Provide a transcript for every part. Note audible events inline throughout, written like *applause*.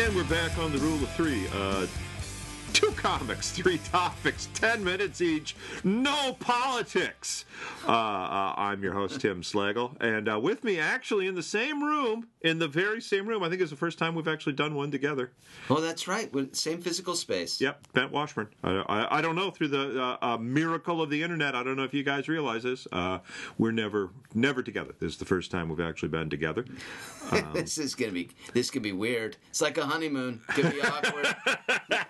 And we're back on the rule of three. Uh, two comics, three topics, 10 minutes each, no politics. Uh, uh, I'm your host, Tim Slagle, and uh, with me, actually, in the same room, in the very same room, I think it's the first time we've actually done one together. Oh, that's right. Same physical space. Yep, Bent Washburn. I, I, I don't know, through the uh, uh, miracle of the internet, I don't know if you guys realize this, uh, we're never, never together. This is the first time we've actually been together. *laughs* this is gonna be. This could be weird. It's like a honeymoon. Could be *laughs* awkward.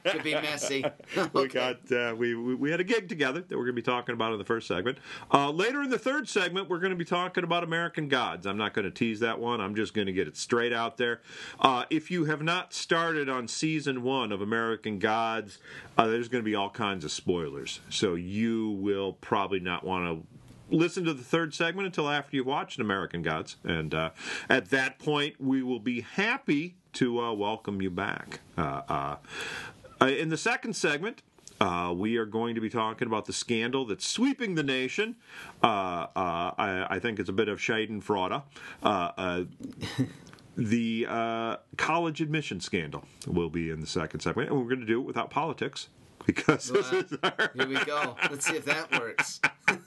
could be messy. *laughs* *laughs* we got uh, we, we we had a gig together that we're going to be talking about in the first segment. Uh, later in the third segment, we're going to be talking about American Gods. I'm not going to tease that one. I'm just going to get it straight out there. Uh, if you have not started on season one of American Gods, uh, there's going to be all kinds of spoilers, so you will probably not want to listen to the third segment until after you've watched American Gods. And uh, at that point, we will be happy to uh, welcome you back. Uh, uh, in the second segment, uh, we are going to be talking about the scandal that's sweeping the nation. Uh, uh, I, I think it's a bit of Schadenfreude. Uh, uh, *laughs* the uh, college admission scandal will be in the second segment, and we're going to do it without politics because Wow. *laughs* Here we go. Let's see if that works. *laughs*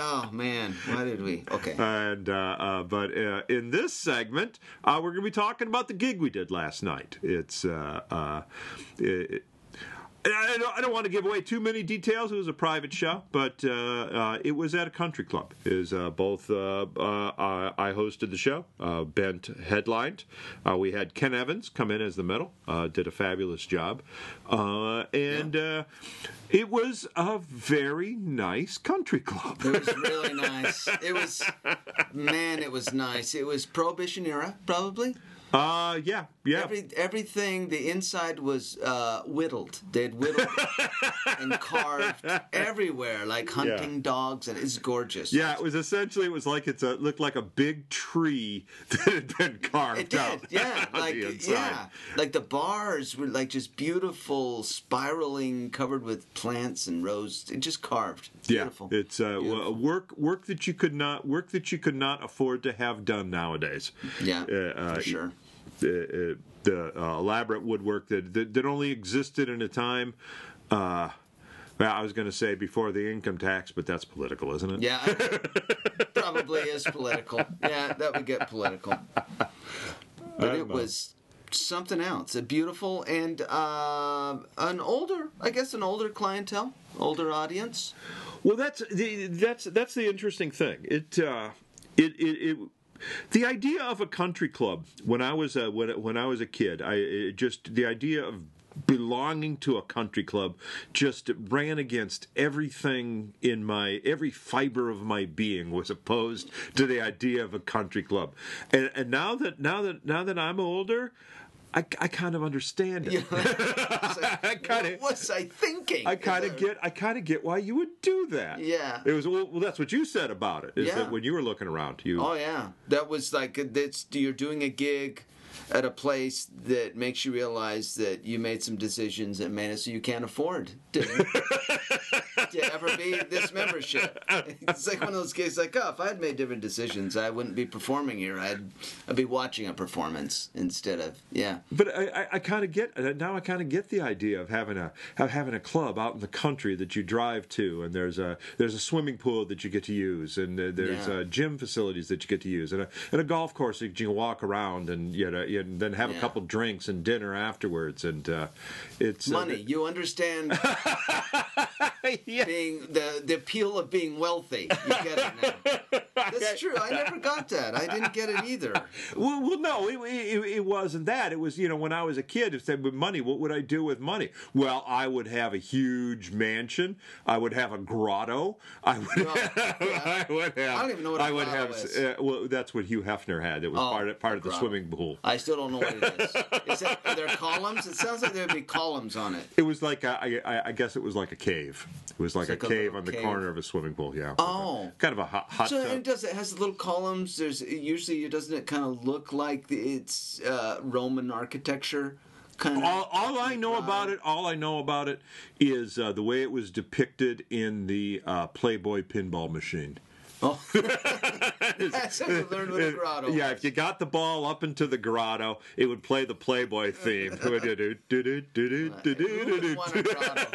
oh man, why did we? Okay. And uh, uh, but uh, in this segment, uh, we're going to be talking about the gig we did last night. It's uh, uh, it, I don't, I don't want to give away too many details. It was a private show, but uh, uh, it was at a country club. Is uh, both uh, uh, I I hosted the show. Uh, Bent headlined. Uh, we had Ken Evans come in as the middle. Uh, did a fabulous job, uh, and uh, it was a very nice country club. It was *laughs* really nice. It was, man, it was nice. It was Prohibition era, probably. Uh, yeah, yeah. Every everything, the inside was uh, whittled. They'd whittled *laughs* and carved everywhere, like hunting dogs, and it's gorgeous. Yeah, it was essentially it was like it's a looked like a big tree *laughs* that had been carved It did, out. yeah. *laughs* Like the yeah, like the bars were like just beautiful, spiraling, covered with plants and rose. It just carved. Yeah, Beautiful. it's uh, Beautiful. work work that you could not work that you could not afford to have done nowadays. yeah, uh, uh, for sure. Uh, the uh, elaborate woodwork that, that that only existed in a time. Uh, well, I was going to say before the income tax, but that's political, isn't it? Yeah, *laughs* probably is political. Yeah, that would get political. But it was something else. A beautiful and uh, an older, I guess, an older clientele, older audience. Well, that's the, that's that's the interesting thing. It uh, it, it it the idea of a country club when I was a, when when I was a kid, I just the idea of belonging to a country club just ran against everything in my every fiber of my being was opposed to the idea of a country club. And and now that now that now that i'm older i, I kind of understand it *laughs* I kinda- what was I thinking? I kind of get, I kind of get why you would do that. Yeah. it was well. well, That's what you said about it. Is Yeah. that when you were looking around, you? Oh yeah, that was like uh, that's you're doing a gig at a place that makes you realize that you made some decisions that made it so you can't afford to, *laughs* to ever be this membership. It's like one of those cases like, oh, if I had made different decisions, I wouldn't be performing here. I'd I'd be watching a performance instead of yeah. But I, I, I kind of get uh, now. I kind of get the idea of having a of having a club out in the country that you drive to, and there's a there's a swimming pool that you get to use, and uh, there's Yeah. uh, gym facilities that you get to use, and a, and a golf course that you can walk around and you know, know, then have a couple drinks and dinner afterwards, and uh, it's uh, Money, you understand *laughs* yeah. being the the appeal of being wealthy. You get it now. That's true. I never got that. I didn't get it either. Well, well no, it, it, it wasn't that. It was, you know, when I was a kid, it said, with money, what would I do with money? Well, I would have a huge mansion. I would have a grotto. I would, yeah. *laughs* I would have. I don't even know what a I would have. Uh, well, that's what Hugh Hefner had. It was Oh, part of, part of the grotto. swimming pool. I still don't know what it is. Is that, are there columns? It sounds like there'd be columns on it. It was like a, I, I- I guess it was like a cave. It was like, a cave on the cave. corner of a swimming pool. Yeah. Oh. kind of a hot, hot So tub. it does. It has little columns. There's usually doesn't it kind of look like it's uh, Roman architecture, kind of. all, all I know about it, all I know about it is uh, the way it was depicted in the uh, Playboy pinball machine. Oh. *laughs* That's how you learn what a grotto yeah, if you got the ball up into the grotto, it would play the Playboy theme. *laughs* *laughs* Who would want a grotto?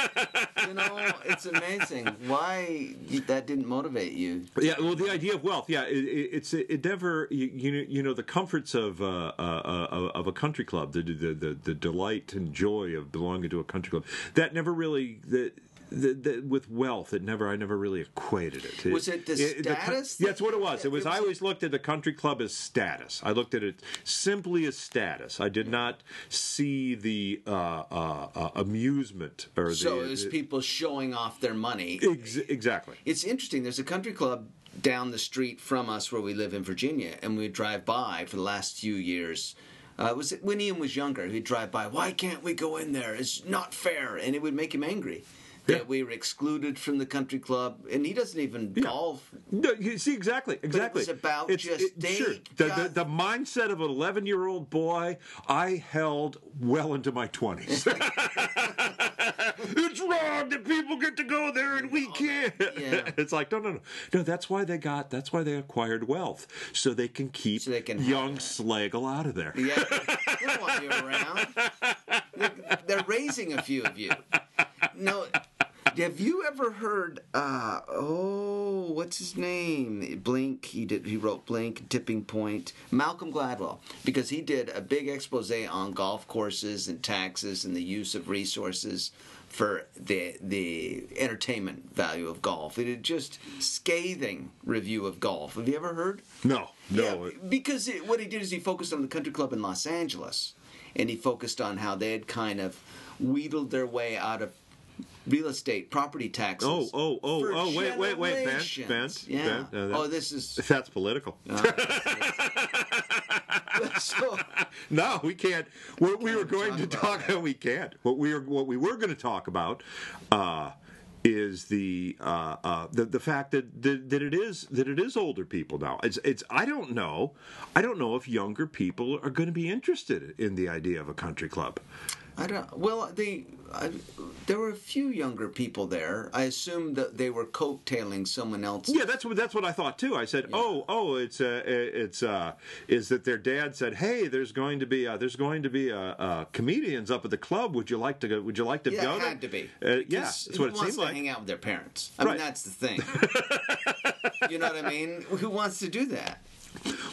You know, it's amazing why that didn't motivate you. Yeah, well, the idea of wealth, yeah, it, it, it's it never you, you know you know the comforts of uh, uh, uh, of a country club, the, the the the delight and joy of belonging to a country club. That never really the. The, the, with wealth, it never. I never really equated it. Was it the status yeah, that's what it was. It was. It was- I always looked at the country club as status. I looked at it simply as status. I did not see the uh, uh, uh, amusement or So the. it was the- people showing off their money. ex- exactly. It's interesting. There's a country club down the street from us where we live in Virginia, and we drive by for the last few years. Uh, it when Ian was younger. He'd drive by. Why can't we go in there? It's not fair, and it would make him angry that Yeah. we were excluded from the country club, and he doesn't even golf. No, you see exactly, exactly. was about just they sure. The, the, the mindset of an eleven-year-old boy, I held well into my twenties. *laughs* it's wrong that people get to go there and we can't. Yeah. *laughs* It's like no, no, no, no. That's why they got. That's why they acquired wealth, so they can keep So they can young that. Slagle out of there. Yeah, they don't want you around. They're raising a few of you. *laughs* No, have you ever heard? Uh, oh, what's his name? Blink. He did. He wrote Blink, Tipping Point. Malcolm Gladwell, because he did a big expose on golf courses and taxes and the use of resources for the the entertainment value of golf. He did just scathing review of golf. Have you ever heard? No, no. Yeah, because it, what he did is he focused on the country club in Los Angeles, and he focused on how they had kind of wheedled their way out of real estate property taxes. Oh, oh, oh, oh, wait, wait, wait, Ben. Ben, yeah. Ben, uh, that- oh, this is. *laughs* That's political. *laughs* so, No, we can't. What we were going to talk talk. *laughs* We can't. What we were what we were going to talk about uh, is the, uh, uh, the the fact that, that that it is that it is older people now. It's it's. I don't know. I don't know if younger people are going to be interested in the idea of a country club. I don't. Well, they. I, there were a few younger people there. I assume that they were coattailing someone else. Yeah, that's what that's what I thought too. I said, "Oh, oh, it's uh, it's uh, is that their dad said, "Hey, there's going to be uh, there's going to be uh, comedians up at the club. Would you like to go? Would you like to Yeah, go?" it had to be. Uh, yeah, that's who what it wants seemed to like. hang out with their parents? I Right. mean, that's the thing. *laughs* you know what I mean? Who wants to do that?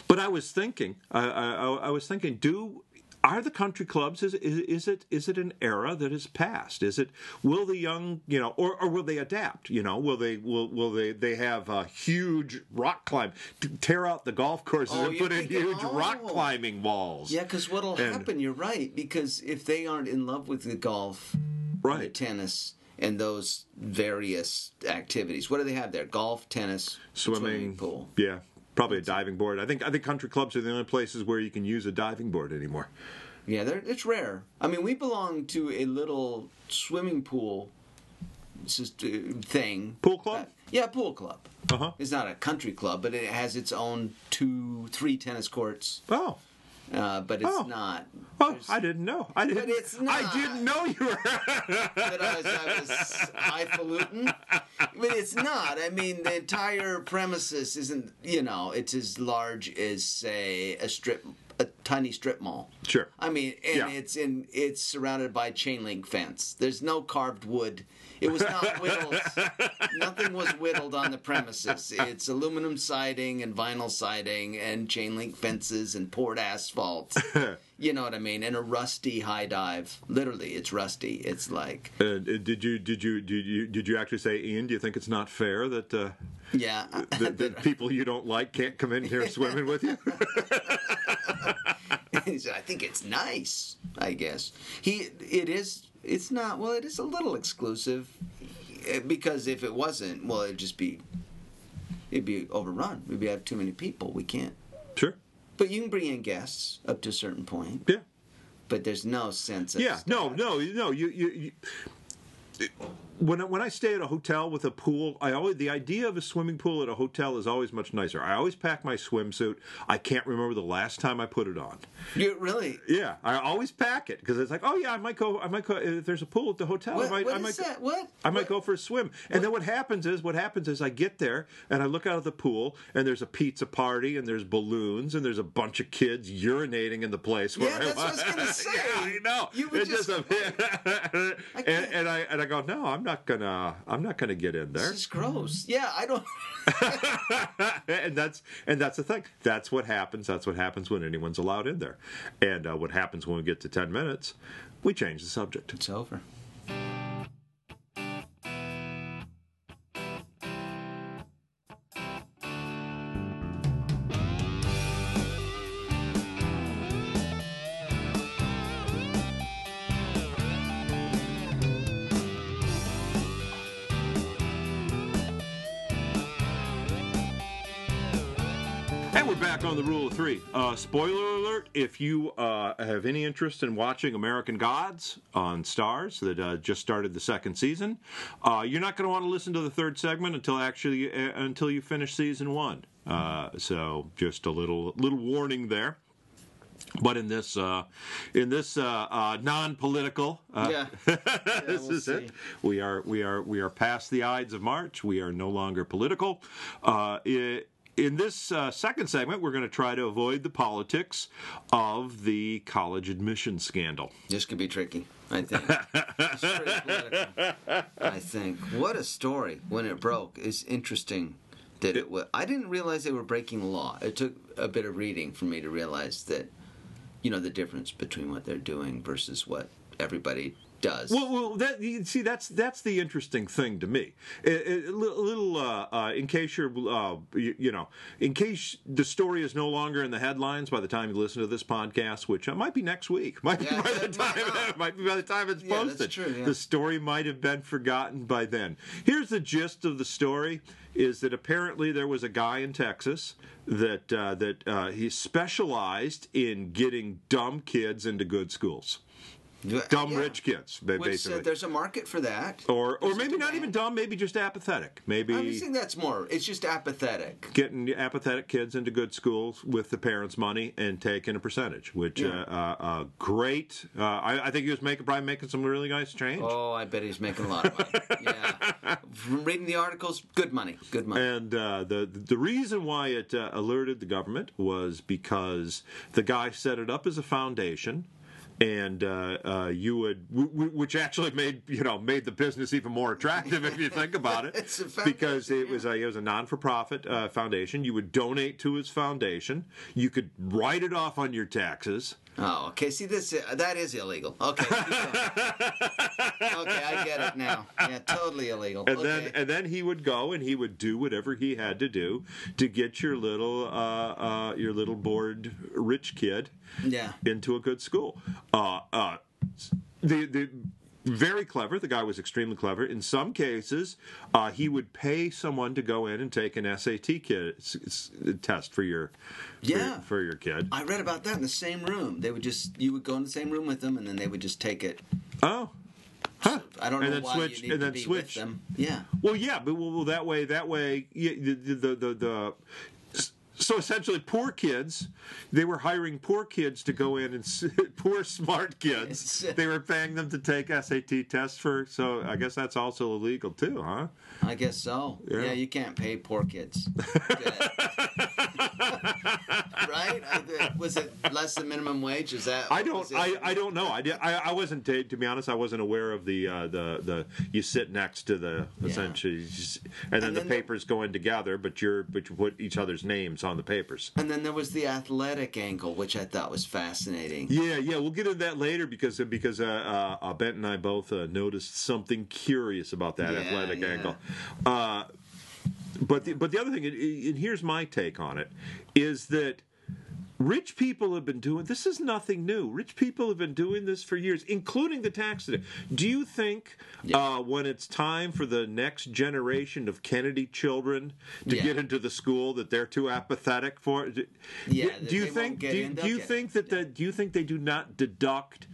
But I was thinking, I, I, I was thinking, do are the country clubs is, is is it is it an era that is past? Is it will the young you know or, or will they adapt? You know, will they will will they they have a huge rock climb, tear out the golf courses Oh, and put in huge rock oh. climbing walls? Yeah, because what'll And- happen? You're right. Because if they aren't in love with the golf, the right. tennis, and those various activities, what do they have there? Golf, tennis, Swimming, pool. Yeah, probably a diving board. I think I think country clubs are the only places where you can use a diving board anymore. Yeah, it's rare. I mean, we belong to a little swimming pool uh, thing. Pool club? yeah, pool club. Uh huh. It's not a country club, but it has its own two, three tennis courts. Oh. Uh, but it's Oh. not. Oh, There's- I didn't know. I didn't. it's *laughs* I didn't know you were. that I was, I was highfalutin. But it's not. I mean, the entire premises isn't, you know, it's as large as, say, a strip, a tiny strip mall. Sure. I mean, and Yeah. it's in, it's surrounded by chain link fence. There's no carved wood. It was not *laughs* whittled. Nothing was whittled on the premises. It's aluminum siding and vinyl siding and chain link fences and poured asphalt. *laughs* You know what I mean? And a rusty high dive. Literally, it's rusty. It's like Uh, did you did you did you did you actually say, Ian? Do you think it's not fair that uh, yeah. that, that *laughs* people you don't like can't come in here swimming with you? He said, I think it's nice. I guess he. It is. It's not. Well, it is a little exclusive eh, because if it wasn't, well, it'd just be. It'd be overrun. We'd have too many people. We can't. Sure. But you can bring in guests up to a certain point. Yeah. But there's no sense of. Yeah. No. No. No. You. you, you when I, when I stay at a hotel with a pool, I always the idea of a swimming pool at a hotel is always much nicer. I always pack my swimsuit. I can't remember the last time I put it on. You really? Yeah, I always pack it because it's like, oh yeah, I might go. I might go uh, if there's a pool at the hotel. What, I might. what I is might. that? What? I might What? go for a swim. And then what happens is, what happens is, I get there and I look out of the pool and there's a pizza party and there's balloons and there's a bunch of kids urinating in the place. where Yeah, that's what I was gonna say. *laughs* yeah, I know. You would It's just- *laughs* and, can't- and I and I go, no, I'm not gonna. I'm not gonna get in there. This is gross. Yeah, I don't. *laughs* and that's and that's the thing. That's what happens. That's what happens when anyone's allowed in there. And uh, what happens when we get to ten minutes, we change the subject. It's over. Spoiler alert: If you uh, have any interest in watching American Gods on Starz that uh, just started the second season, uh, you're not going to want to listen to the third segment until actually uh, until you finish season one. Uh, so just a little little warning there. But in this uh, in this uh, uh, non-political, uh, Yeah. *laughs* this we'll is see. it. We are we are we are past the Ides of March. We are no longer political. Uh, i in this uh, second segment, we're going to try to avoid the politics of the college admission scandal. This could be tricky. I think. *laughs* It's pretty political. I think. What a story when it broke. It's interesting that it was. I didn't realize they were breaking the law. It took a bit of reading for me to realize that, you know, the difference between what they're doing versus what everybody does. Well, well, that you see, that's that's the interesting thing to me. A, a li- little, uh, uh, in case you're, uh, you, you know, in case the story is no longer in the headlines by the time you listen to this podcast, which uh, might be next week, *laughs* might be Yeah, by the might time, not. *laughs* might be by the time it's Yeah, that's posted. true, yeah. The story might have been forgotten by then. Here's the gist of the story: is that apparently there was a guy in Texas that uh, that uh, he specialized in getting dumb kids into good schools, dumb Yeah. rich kids, ba- Which, uh, basically. there's a market for that. Or, or There's maybe not even dumb, maybe just apathetic. Maybe I think that's more. It's just apathetic. getting apathetic kids into good schools with the parents' money and taking a percentage, which Yeah. uh, uh, uh, great. Uh, I, I think he was making probably making some really nice change. Oh, I bet he's making a lot of money. yeah. From *laughs* reading the articles, good money. Good money. And uh, the the reason why it uh, alerted the government was because the guy set it up as a foundation, and uh, uh, you would, w- w- which actually made you know made the business even more attractive if you think about it, *laughs* It's a because it was a it was a non for profit uh, foundation. You would donate to his foundation. You could write it off on your taxes. Oh, okay. See, this uh, that is illegal. Okay. *laughs* okay, I get it now. Yeah, totally illegal. And okay. then and then he would go and he would do whatever he had to do to get your little uh, uh, your little bored rich kid yeah. into a good school. Uh, uh, the the very clever. The guy was extremely clever. In some cases, uh, he would pay someone to go in and take an SAT kid, s- s- test for your for your- Yeah. for your kid. I read about that in the same room. They would just you would go in the same room with them, and then they would just take it. Oh, huh. I don't And know then why switch- you need and to then be switch. with them. Yeah. Well, yeah, but well, that way, that way, yeah, the, the, the, the, so essentially, poor kids, they were hiring poor kids to go in and *laughs* poor smart kids. They were paying them to take SAT tests for. So I guess that's also illegal too, huh? I guess so. Yeah. Yeah, you can't pay poor kids. *laughs* right? Was it less than minimum wage? Is that? I don't. I, I don't know. I, did, I I wasn't to, be honest. I wasn't aware of the uh, the the you sit next to the essentially, you just- and then And the then the- papers go in together, but you're but you put each other's names on the papers. And then there was the athletic angle, which I thought was fascinating. Yeah, yeah, we'll get into that later because because uh, uh, Bent and I both uh, noticed something curious about that Yeah, athletic yeah. angle. Uh, but the, but the other thing, and here's my take on it, is that Rich people have been doing this is nothing new. Rich people have been doing this for years, including the tax. Do you think uh, when it's time for the next generation of Kennedy children to Yeah. get into the school that they're too apathetic for? it? Yeah, Do, you think? Do, in, do you think that the, do you think they do not deduct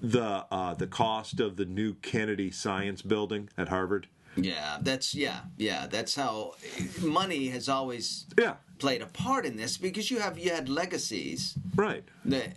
the uh, the cost of the new Kennedy Science Building at Harvard? Yeah, that's yeah, yeah. That's how eh, money has always Yeah. played a part in this because you have you had legacies. Right. That,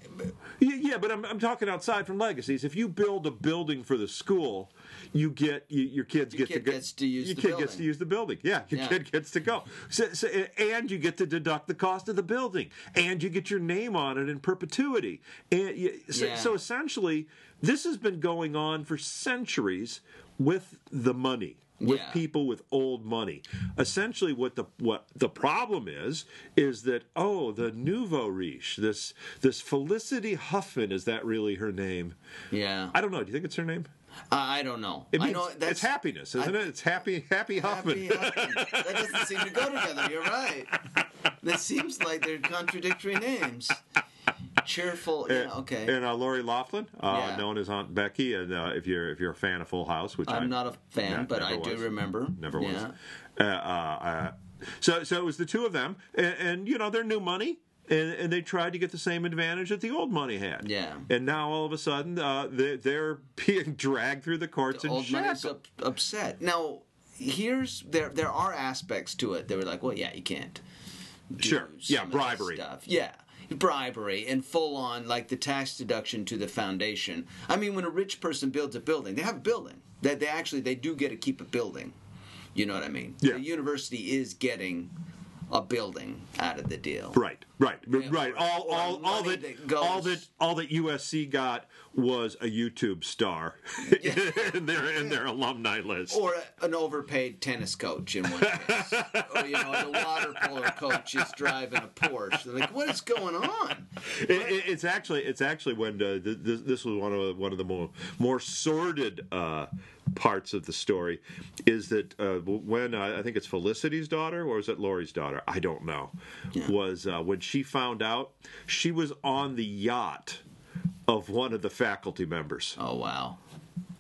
Yeah, yeah, but I'm, I'm talking outside from legacies. If you build a building for the school, you get you, your kids Your get kid to go, gets to use your the kid gets building. to use the building. Yeah, your Yeah. kid gets to go. So, so, and you get to deduct the cost of the building, and you get your name on it in perpetuity. And you, so, Yeah. so essentially, this has been going on for centuries with the money with Yeah. people with old money. Essentially, what the what the problem is is that oh, the nouveau riche, this this Felicity Huffman, is that really her name? yeah, I don't know. Do you think it's her name? I, I don't know. It I know that's it's happiness, isn't I- it? It's happy, happy Huffman. Happy Huffman. that doesn't seem to go together. You're right. That seems like they're contradictory names. Cheerful. Yeah, okay. And uh, Lori Loughlin, uh, Yeah. known as Aunt Becky, and uh, if you're if you're a fan of Full House, which I'm I, not a fan, Yeah, but I do remember. never was. Uh, uh, uh, so so it was the two of them, and, and you know they're new money. And, and they tried to get the same advantage that the old money had. Yeah. And now all of a sudden, uh, they, they're *laughs* being dragged through the courts and old shackled. up, upset. Now, here's there there are aspects to it. They were like, well, yeah, you can't. do Sure. Yeah, some of this bribery. stuff. Yeah, bribery and full on like the tax deduction to the foundation. I mean, when a rich person builds a building, they have a building. They, they actually they do get to keep a building. You know what I mean? Yeah. The university is getting a building out of the deal. Right, right, Yeah, right. All, all, all that, that goes- all that, all that USC got was a YouTube star *laughs* in their in their alumni list. Or an overpaid tennis coach in one case. *laughs* or, you know, the water polo coach is driving a Porsche. They're like, what is going on? It, it, it's actually it's actually when uh, th- this, this was one of the, one of the more more sordid uh, parts of the story is that uh, when uh, I think it's Felicity's daughter or is it Lori's daughter? I don't know. Was uh, when she found out she was on the yacht of one of the faculty members. Oh, wow.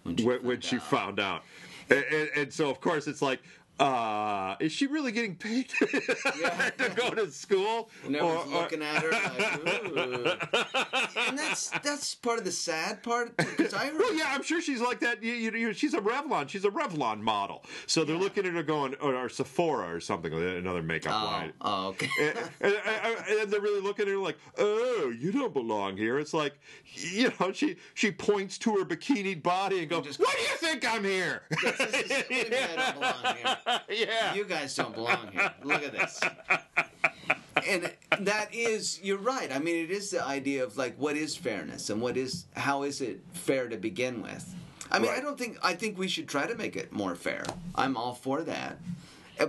When when, when she found out. And, and, and so of course it's like uh, is she really getting paid *laughs* yeah. to go to school? And Or- everyone's or- looking at her like, *laughs* ooh. and that's that's part of the sad part because I heard Well, yeah, I'm sure she's like that. You, you, you, she's a Revlon. She's a Revlon model. So they're looking at her going, or, or Sephora or something, another makeup Oh, line. oh, okay. *laughs* And, and, and- and they're really looking at her like, "Oh, you don't belong here." It's like, you know, she she points to her bikini body and goes, just- "What do you think I'm here?" This is- what do you mean I don't belong here? yeah, You guys don't belong here. Look at this. *laughs* And that is, you're right. I mean, it is the idea of like, what is fairness and what is, how is it fair to begin with? I mean, I don't think, I think we should try to make it more fair. I'm all for that. Uh,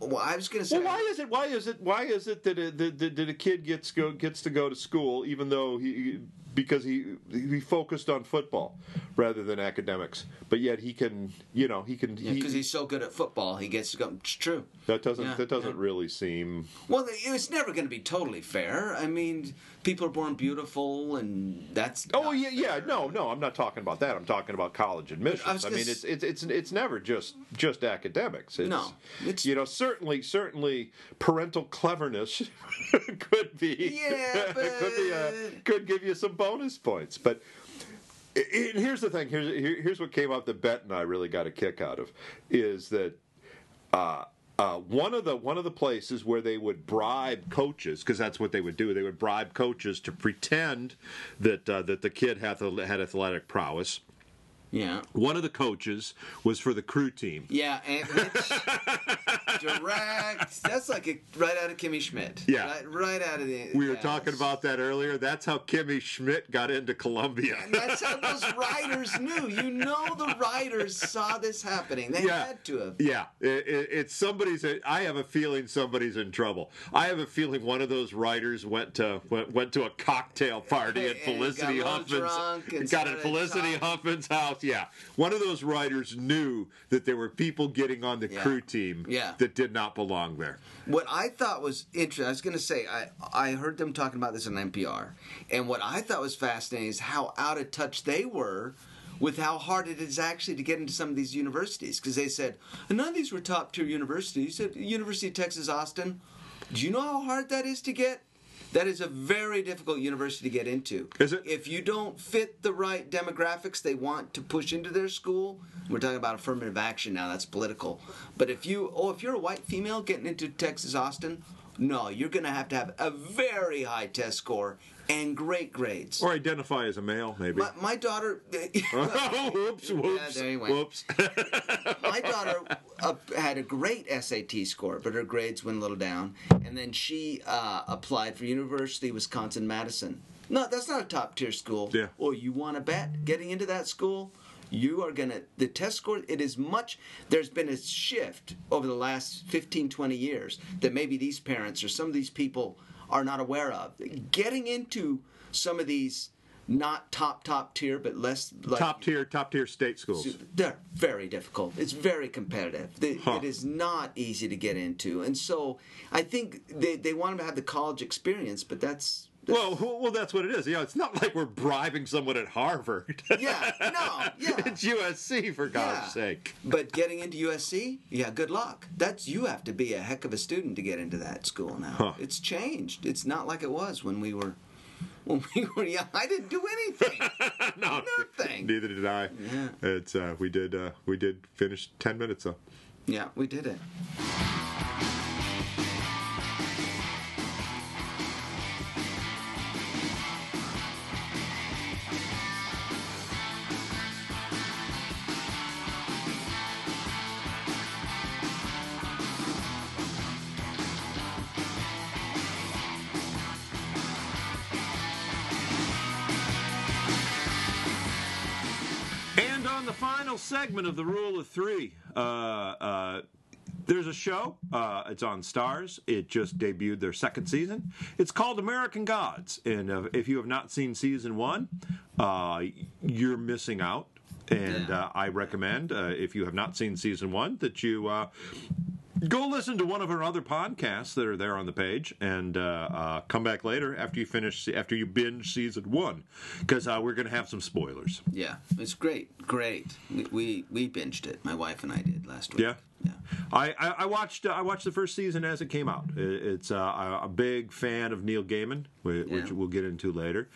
well, I was going to say, Well, why is it? Why is it? Why is it that a, that, that that a kid gets go gets to go to school even though he because he he focused on football rather than academics, but yet he can you know he can he, because he's so good at football, he gets to. It's true. that doesn't Yeah, that doesn't yeah. really seem Well, it's never going to be totally fair. I mean, people are born beautiful, and that's. Oh yeah, yeah. No, no. I'm not talking about that. I'm talking about college admissions. I I, mean, it's it's it's it's never just just academics. It's, No, it's- you know certainly certainly parental cleverness *laughs* could be Yeah, *laughs* could be a, could give you some bonus points. But here's the thing. Here's here- here's what came up that Bet and I really got a kick out of is that. Uh, uh, one of the one of the places where they would bribe coaches because that's what they would do. They would bribe coaches to pretend that uh, that the kid had had athletic prowess. Yeah. One of the coaches was for the crew team. Yeah, and it's *laughs* direct. That's like a, right out of Kimmy Schmidt. Yeah. right, right out of the. We were yeah, talking about that earlier. That's how Kimmy Schmidt got into Columbia. And that's how those writers knew. You know, the writers saw this happening. They Yeah. had to have. Yeah, it, it, it's somebody's. I have a feeling somebody's in trouble. I have a feeling one of those writers went to went, went to a cocktail party *laughs* at And got a Felicity Huffman's. Got at Felicity. Huffman's house. Yeah, one of those writers knew that there were people getting on the Yeah. crew team Yeah. that did not belong there. What I thought was interesting, I was going to say, I, I heard them talking about this on NPR, and what I thought was fascinating is how out of touch they were with how hard it is actually to get into some of these universities. Because they said, none of these were top tier universities. Said, University of Texas, Austin. Do you know how hard that is to get? That is a very difficult university to get into. Is it? If you don't fit the right demographics they want to push into their school, we're talking about affirmative action now, that's political. But if you oh if you're a white female getting into Texas Austin, no, you're going to have to have a very high test score and great grades. Or identify as a male, maybe. My, my daughter oh, whoops, *laughs* *laughs* whoops, Yeah, there you went. whoops. *laughs* my daughter uh, had a great SAT score, but her grades went a little down. And then she uh, applied for University of Wisconsin Madison. No, that's not a top tier school. Yeah. Or you want to bet getting into that school? You are going to, the test score, it is much, there's been a shift over the last 15, 20 years that maybe these parents or some of these people are not aware of. Getting into some of these not top, top tier, but less like top tier, top tier state schools. they're very difficult. It's very competitive. They, Huh. It is not easy to get into, and so I think they, they want them to have the college experience, but that's, that's Well, well, that's what it is. Yeah, it's not like we're bribing someone at Harvard. yeah, no, *laughs* yeah. it's USC for God's Yeah. sake. But getting into USC, yeah, good luck. That's you have to be a heck of a student to get into that school now. Huh. It's changed. It's not like it was when we were *laughs* when we were young. I didn't do anything. *laughs* no, Nothing. Neither did I. Yeah. It's uh, we did uh, we did finish ten minutes though. yeah, we did it. Final segment of the Rule of Three, uh, uh, there's a show. Uh, it's on Starz. It just debuted their second season. It's called American Gods. And uh, if you have not seen season one, uh, you're missing out. And uh, I recommend, uh, if you have not seen season one, that you uh, go listen to one of our other podcasts that are there on the page and uh, uh, come back later after you finish after you binge season one because uh, we're going to have some spoilers Yeah, it's great, great. We, we we binged it. My wife and I did last week. Yeah? Yeah. I, I, I watched uh, I watched the first season as it came out. I- It's uh, I'm a big fan of Neil Gaiman, which Yeah. we'll get into later.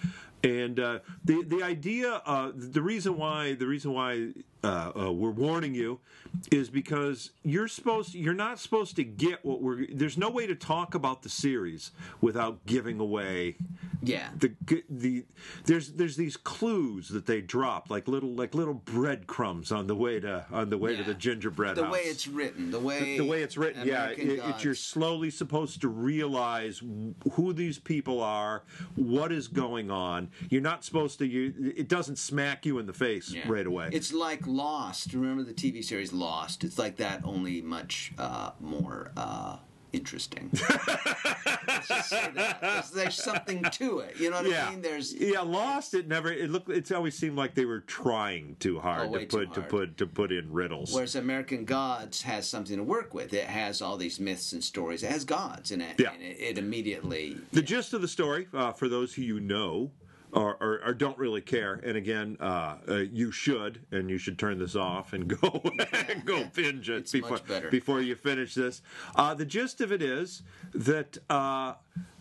And uh, the the idea, uh, the reason why the reason why uh, uh, we're warning you is because you're supposed you're not supposed to get what we're. There's no way to talk about the series without giving away Yeah. the the there's there's these clues that they drop like little like little breadcrumbs on the way to on the way to the gingerbread the house way it's written, the way the way it's written, yeah, it, it, you're slowly supposed to realize who these people are, what is going on. You're not supposed to. You, it doesn't smack you in the face Yeah. right away. It's like Lost. Remember the TV series Lost? It's like that, only much uh, more uh, interesting. *laughs* Let's just say that. There's, something to it. You know what yeah, I mean? There's yeah. Lost. It never. It looked. It's always seemed like they were trying too hard Oh, to put to put to put in riddles. Whereas American Gods has something to work with. It has all these myths and stories. It has gods in it. Yeah. And it, it immediately. The gist of the story, uh, for those who you know or, or, or don't really care, and again, uh, uh, you should, and you should turn this off and go *laughs* and go binge it It's before before you finish this. Uh, the gist of it is that uh,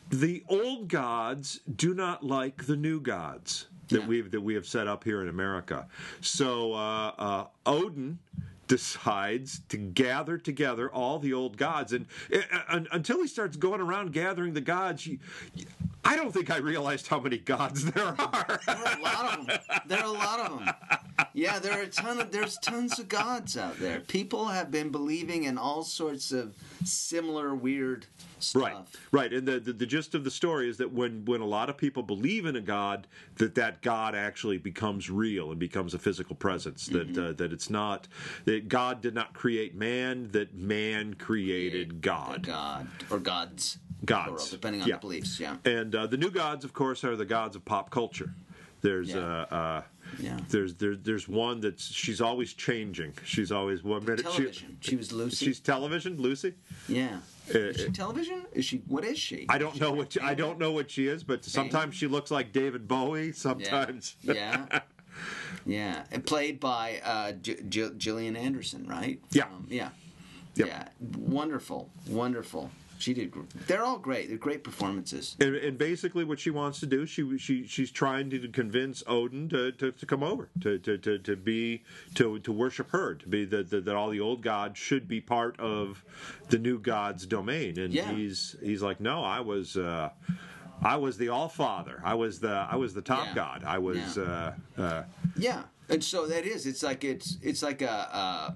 the old gods do not like the new gods that Yeah. we've that we have set up here in America. So uh, uh, Odin decides to gather together all the old gods, and until he starts going around gathering the gods, I don't think I realized how many gods *laughs* there are. There are a lot of them. There are a lot of them. Yeah, there are a ton of. There's tons of gods out there. People have been believing in all sorts of similar weird stuff. Right, right, and the, the the gist of the story is that when when a lot of people believe in a god, that that god actually becomes real and becomes a physical presence. That uh, that it's not that God did not create man, that man created God. god or gods. Gods, plural, depending on yeah. the beliefs. Yeah. And uh, the new gods, of course, are the gods of pop culture. There's Yeah. uh, uh, Yeah. There's there's there's one that's she's always changing. She's always one minute Television. She, was Lucy. She's television, Lucy. yeah. Uh, is she television? Is she? What is she? I don't know what I don't know what she is, but sometimes she looks like David Bowie. Sometimes, Yeah. yeah. And played by uh, J- J- Gillian Anderson, right? Yeah. Um, yeah. Yep. Yeah. Wonderful. Wonderful. She did. They're all great. They're great performances. and, and basically what she wants to do, she she she's trying to convince Odin to, to, to come over to, to, to, to be to to worship her, to be that that all the old gods should be part of the new god's domain, and Yeah. he's he's like, no, I was. Uh, I was the All Father. I was the I was the top Yeah. god. I was Yeah. uh, uh, Yeah, and so that is. It's like it's it's like a uh,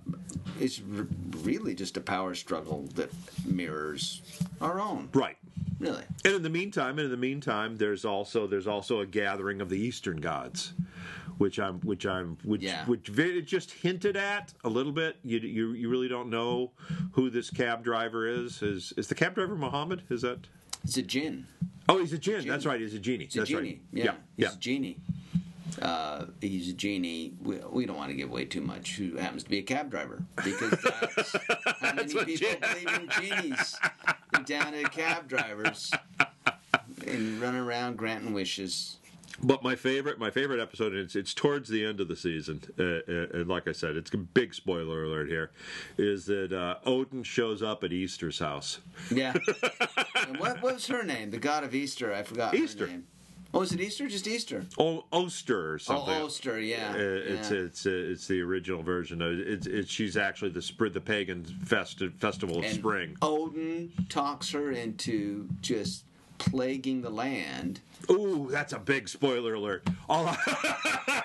it's r- really just a power struggle that mirrors our own. right. Really. And in the meantime, and in the meantime, there's also there's also a gathering of the Eastern gods, which I'm which I'm which Yeah. which very, just hinted at a little bit. You, you you really don't know who this cab driver is. Is is the cab driver Muhammad? Is that? It's a jinn. Oh, he's a jinn. That's right. He's a genie. A That's genie. right. Yeah, yeah. he's yeah. a genie. Uh, he's a genie. We, we don't want to give away too much. Who happens to be a cab driver? Because *laughs* that's how many what people believe in genies. They're down at cab drivers and run around granting wishes. But my favorite, my favorite episode, and it's it's towards the end of the season, uh, uh, and like I said, it's a big spoiler alert here, is that uh, Odin shows up at Easter's house. Yeah. *laughs* what was her name? The god of Easter. I forgot Easter. Oh, is it Easter? Just Easter? Oh, Oster or something. Oh, Oster. Yeah. Uh, it's yeah. it's uh, it's the original version. Of, it's it's she's actually the the pagan festi- festival of And spring. Odin talks her into just plaguing the land. Ooh, that's a big spoiler alert. All *laughs*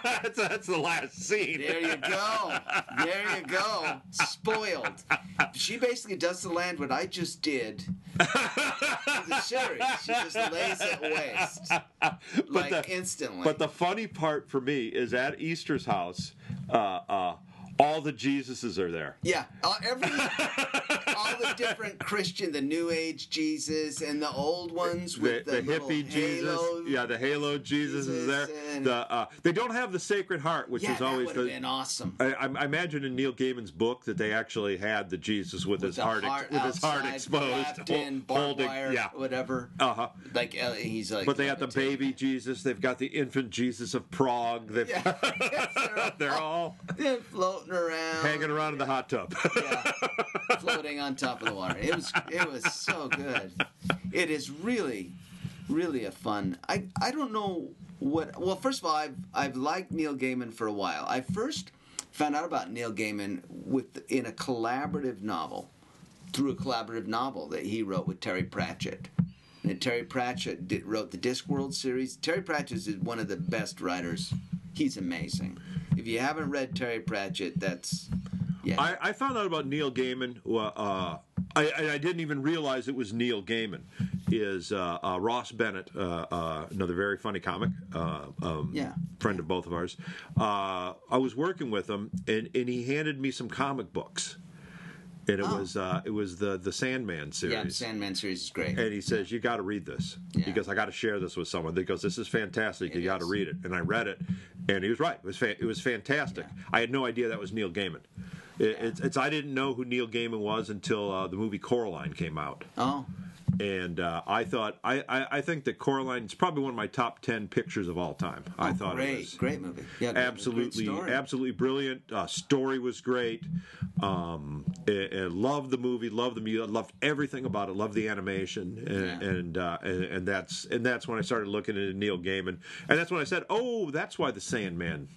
that's, that's the last scene. There you go. There you go. Spoiled. She basically does the land what I just did in the series. She just lays it waste. Like the- instantly. But the funny part for me is at Easter's house, uh, uh, all the Jesuses are there. Yeah, uh, every *laughs* all the different Christian, the New Age Jesus, and the old ones with the, the, little hippie Jesus, yeah, the halo Jesus, is there. The uh, they don't have the Sacred Heart, which yeah, is always the, been awesome. I, I imagine in Neil Gaiman's book that they actually had the Jesus with, his the heart, ex- with his heart exposed, wrapped hol- in holding, wire, yeah, whatever. uh huh. Like uh, he's like. But they got the baby Jesus. They've got the infant Jesus of Prague. They've, Yeah, *laughs* they're, they're all *laughs* they're floating around, hanging around in the hot tub. yeah, *laughs* floating on top of the water. It was it was so good. It is really, really a fun. I I don't know what. Well, first of all, I've I've liked Neil Gaiman for a while. I first found out about Neil Gaiman with in a collaborative novel, through a collaborative novel that he wrote with Terry Pratchett. And Terry Pratchett did, wrote the Discworld series. Terry Pratchett is one of the best writers. He's amazing. If you haven't read Terry Pratchett, that's yeah. I, I found out about Neil Gaiman. Uh, uh, I, I I didn't even realize it was Neil Gaiman. Is uh, uh, Ross Bennett, uh, uh, another very funny comic, uh, um, Yeah. friend of both of ours. Uh, I was working with him, and, and he handed me some comic books, and it Oh. was uh, it was the the Sandman series. yeah, the Sandman series is great. and he says you got to read this Yeah. because I got to share this with someone. Goes, "This is fantastic. It you got to read it." And I read it, and he was right. It was fa- it was fantastic. I had no idea that was Neil Gaiman. It, it's, it's I didn't know who Neil Gaiman was until uh, the movie Coraline came out, oh, and uh, I thought I, I I think that Coraline is probably one of my top ten pictures of all time. I oh, thought great, it was great movie. Yeah, absolutely absolutely brilliant uh, story was great um I, I loved the movie loved the music loved everything about it loved the animation and Yeah. and, uh, and and that's and that's when i started looking into neil gaiman and that's when i said oh that's why the sandman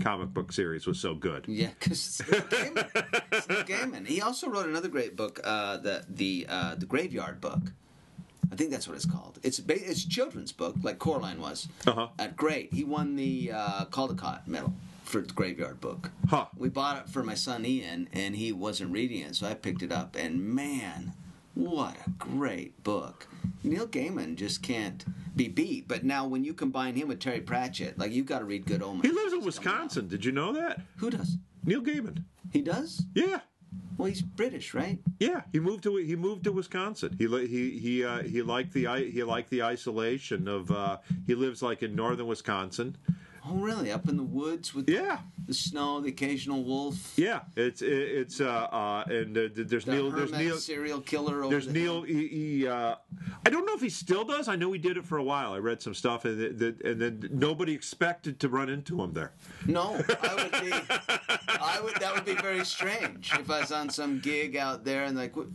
comic book series was so good Yeah, because it's Neil Gaiman. It's Neil Gaiman. He also wrote another great book, uh, the the uh, the Graveyard Book. I think that's what it's called. It's a, it's a children's book, like Coraline was. Uh-huh. Uh, great. He won the uh, Caldecott Medal for the Graveyard Book. Huh. We bought it for my son Ian, and he wasn't reading it, so I picked it up. And man, what a great book! Neil Gaiman just can't be beat. But now, when you combine him with Terry Pratchett, like you've got to read Good Omens. he lives in It's coming out. wisconsin did you know that Who does? neil gaiman He does? yeah Well, he's British, right? Yeah, he moved to he moved to Wisconsin. He he he uh, he liked the he liked the isolation of uh, he lives like in northern Wisconsin, Oh, really? Up in the woods with Yeah. the snow, the occasional wolf, Yeah, it's it, it's uh, uh and uh, there's the Neil there's Neil serial killer over there's the Neil he, he uh I don't know if he still does. I know he did it for a while. I read some stuff and that- and then nobody expected to run into him there. No, I would be. *laughs* I would. That would be very strange if I was on some gig out there and like, what,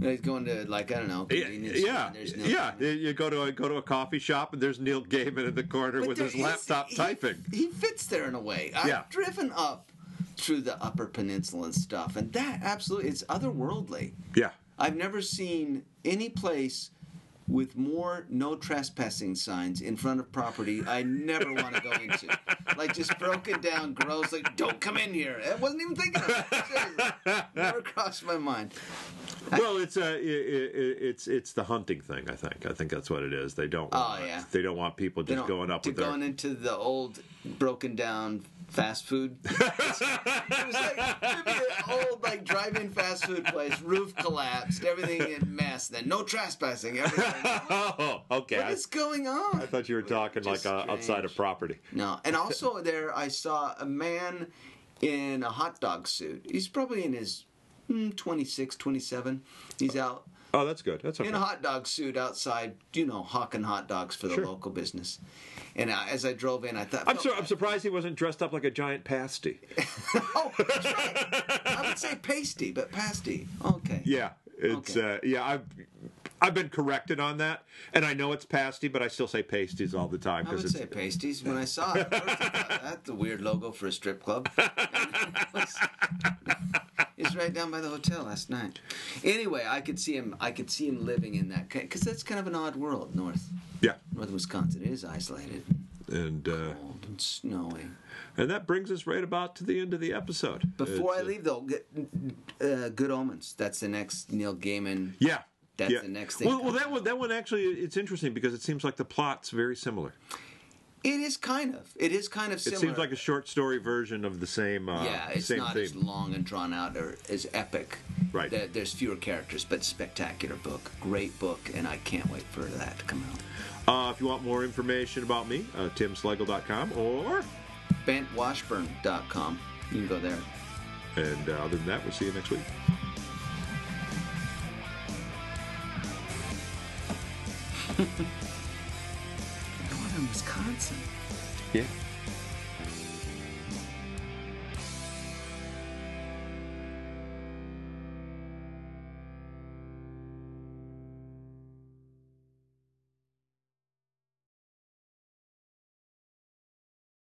like going to like I don't know. Yeah, yeah, and Neil yeah. You go to a, go to a coffee shop and there's Neil Gaiman in the corner But with his laptop he- typing. He fits there in a way. I've Yeah. driven up through the Upper Peninsula and stuff, and that absolutely it's otherworldly. Yeah, I've never seen any place with more no trespassing signs in front of property I never want to go into. Like just broken down, gross, like don't come in here. I wasn't even thinking of it. Never crossed my mind. well, it's uh, i i it's it's the hunting thing. I think. I think that's what it is. They don't. Oh, want, yeah. They don't want people just going up to with their. going into the old broken down fast food. *laughs* it was like an old like drive-in fast food place, roof collapsed, everything in mess. Then no trespassing. Everything. *laughs* oh, okay. What I, is going on? I thought you were talking like uh, outside of property. No, and also there I saw a man in a hot dog suit. He's probably in his mm, 26, 27. He's out Oh, that's good. That's okay. in a hot dog suit outside, you know, hawking hot dogs for the Sure. local business. And as I drove in, I thought, I'm, sur- I'm surprised he wasn't dressed up like a giant pasty. *laughs* oh, that's right. I would say pasty, but pasty. Okay. Yeah, it's Okay. uh, yeah. I've I've been corrected on that, and I know it's pasty, but I still say pasties all the time I would because say it's pasties. When I saw it, I thought, that's a weird logo for a strip club. *laughs* *laughs* it's right down by the hotel last night. Anyway, I could see him. I could see him living in that because that's kind of an odd world, north yeah, north Wisconsin. It is isolated, and uh, cold, and snowy. and that brings us right about to the end of the episode. Before It's, I uh, leave, though, get, uh, Good Omens. That's the next Neil Gaiman. yeah. That's yeah. the next thing Well, well, that one, that one actually, it's interesting because it seems like the plot's very similar. It is kind of. It is kind of It seems like a short story version of the same. Uh, Yeah, it's same not theme. as long and drawn out or as epic. Right. There- There's fewer characters, but spectacular book. Great book, and I can't wait for that to come out. Uh, if you want more information about me, uh, timslegel.com or. BentWashburn.com. You can go there. And uh, other than that, we'll see you next week. *laughs* Wisconsin. Yeah.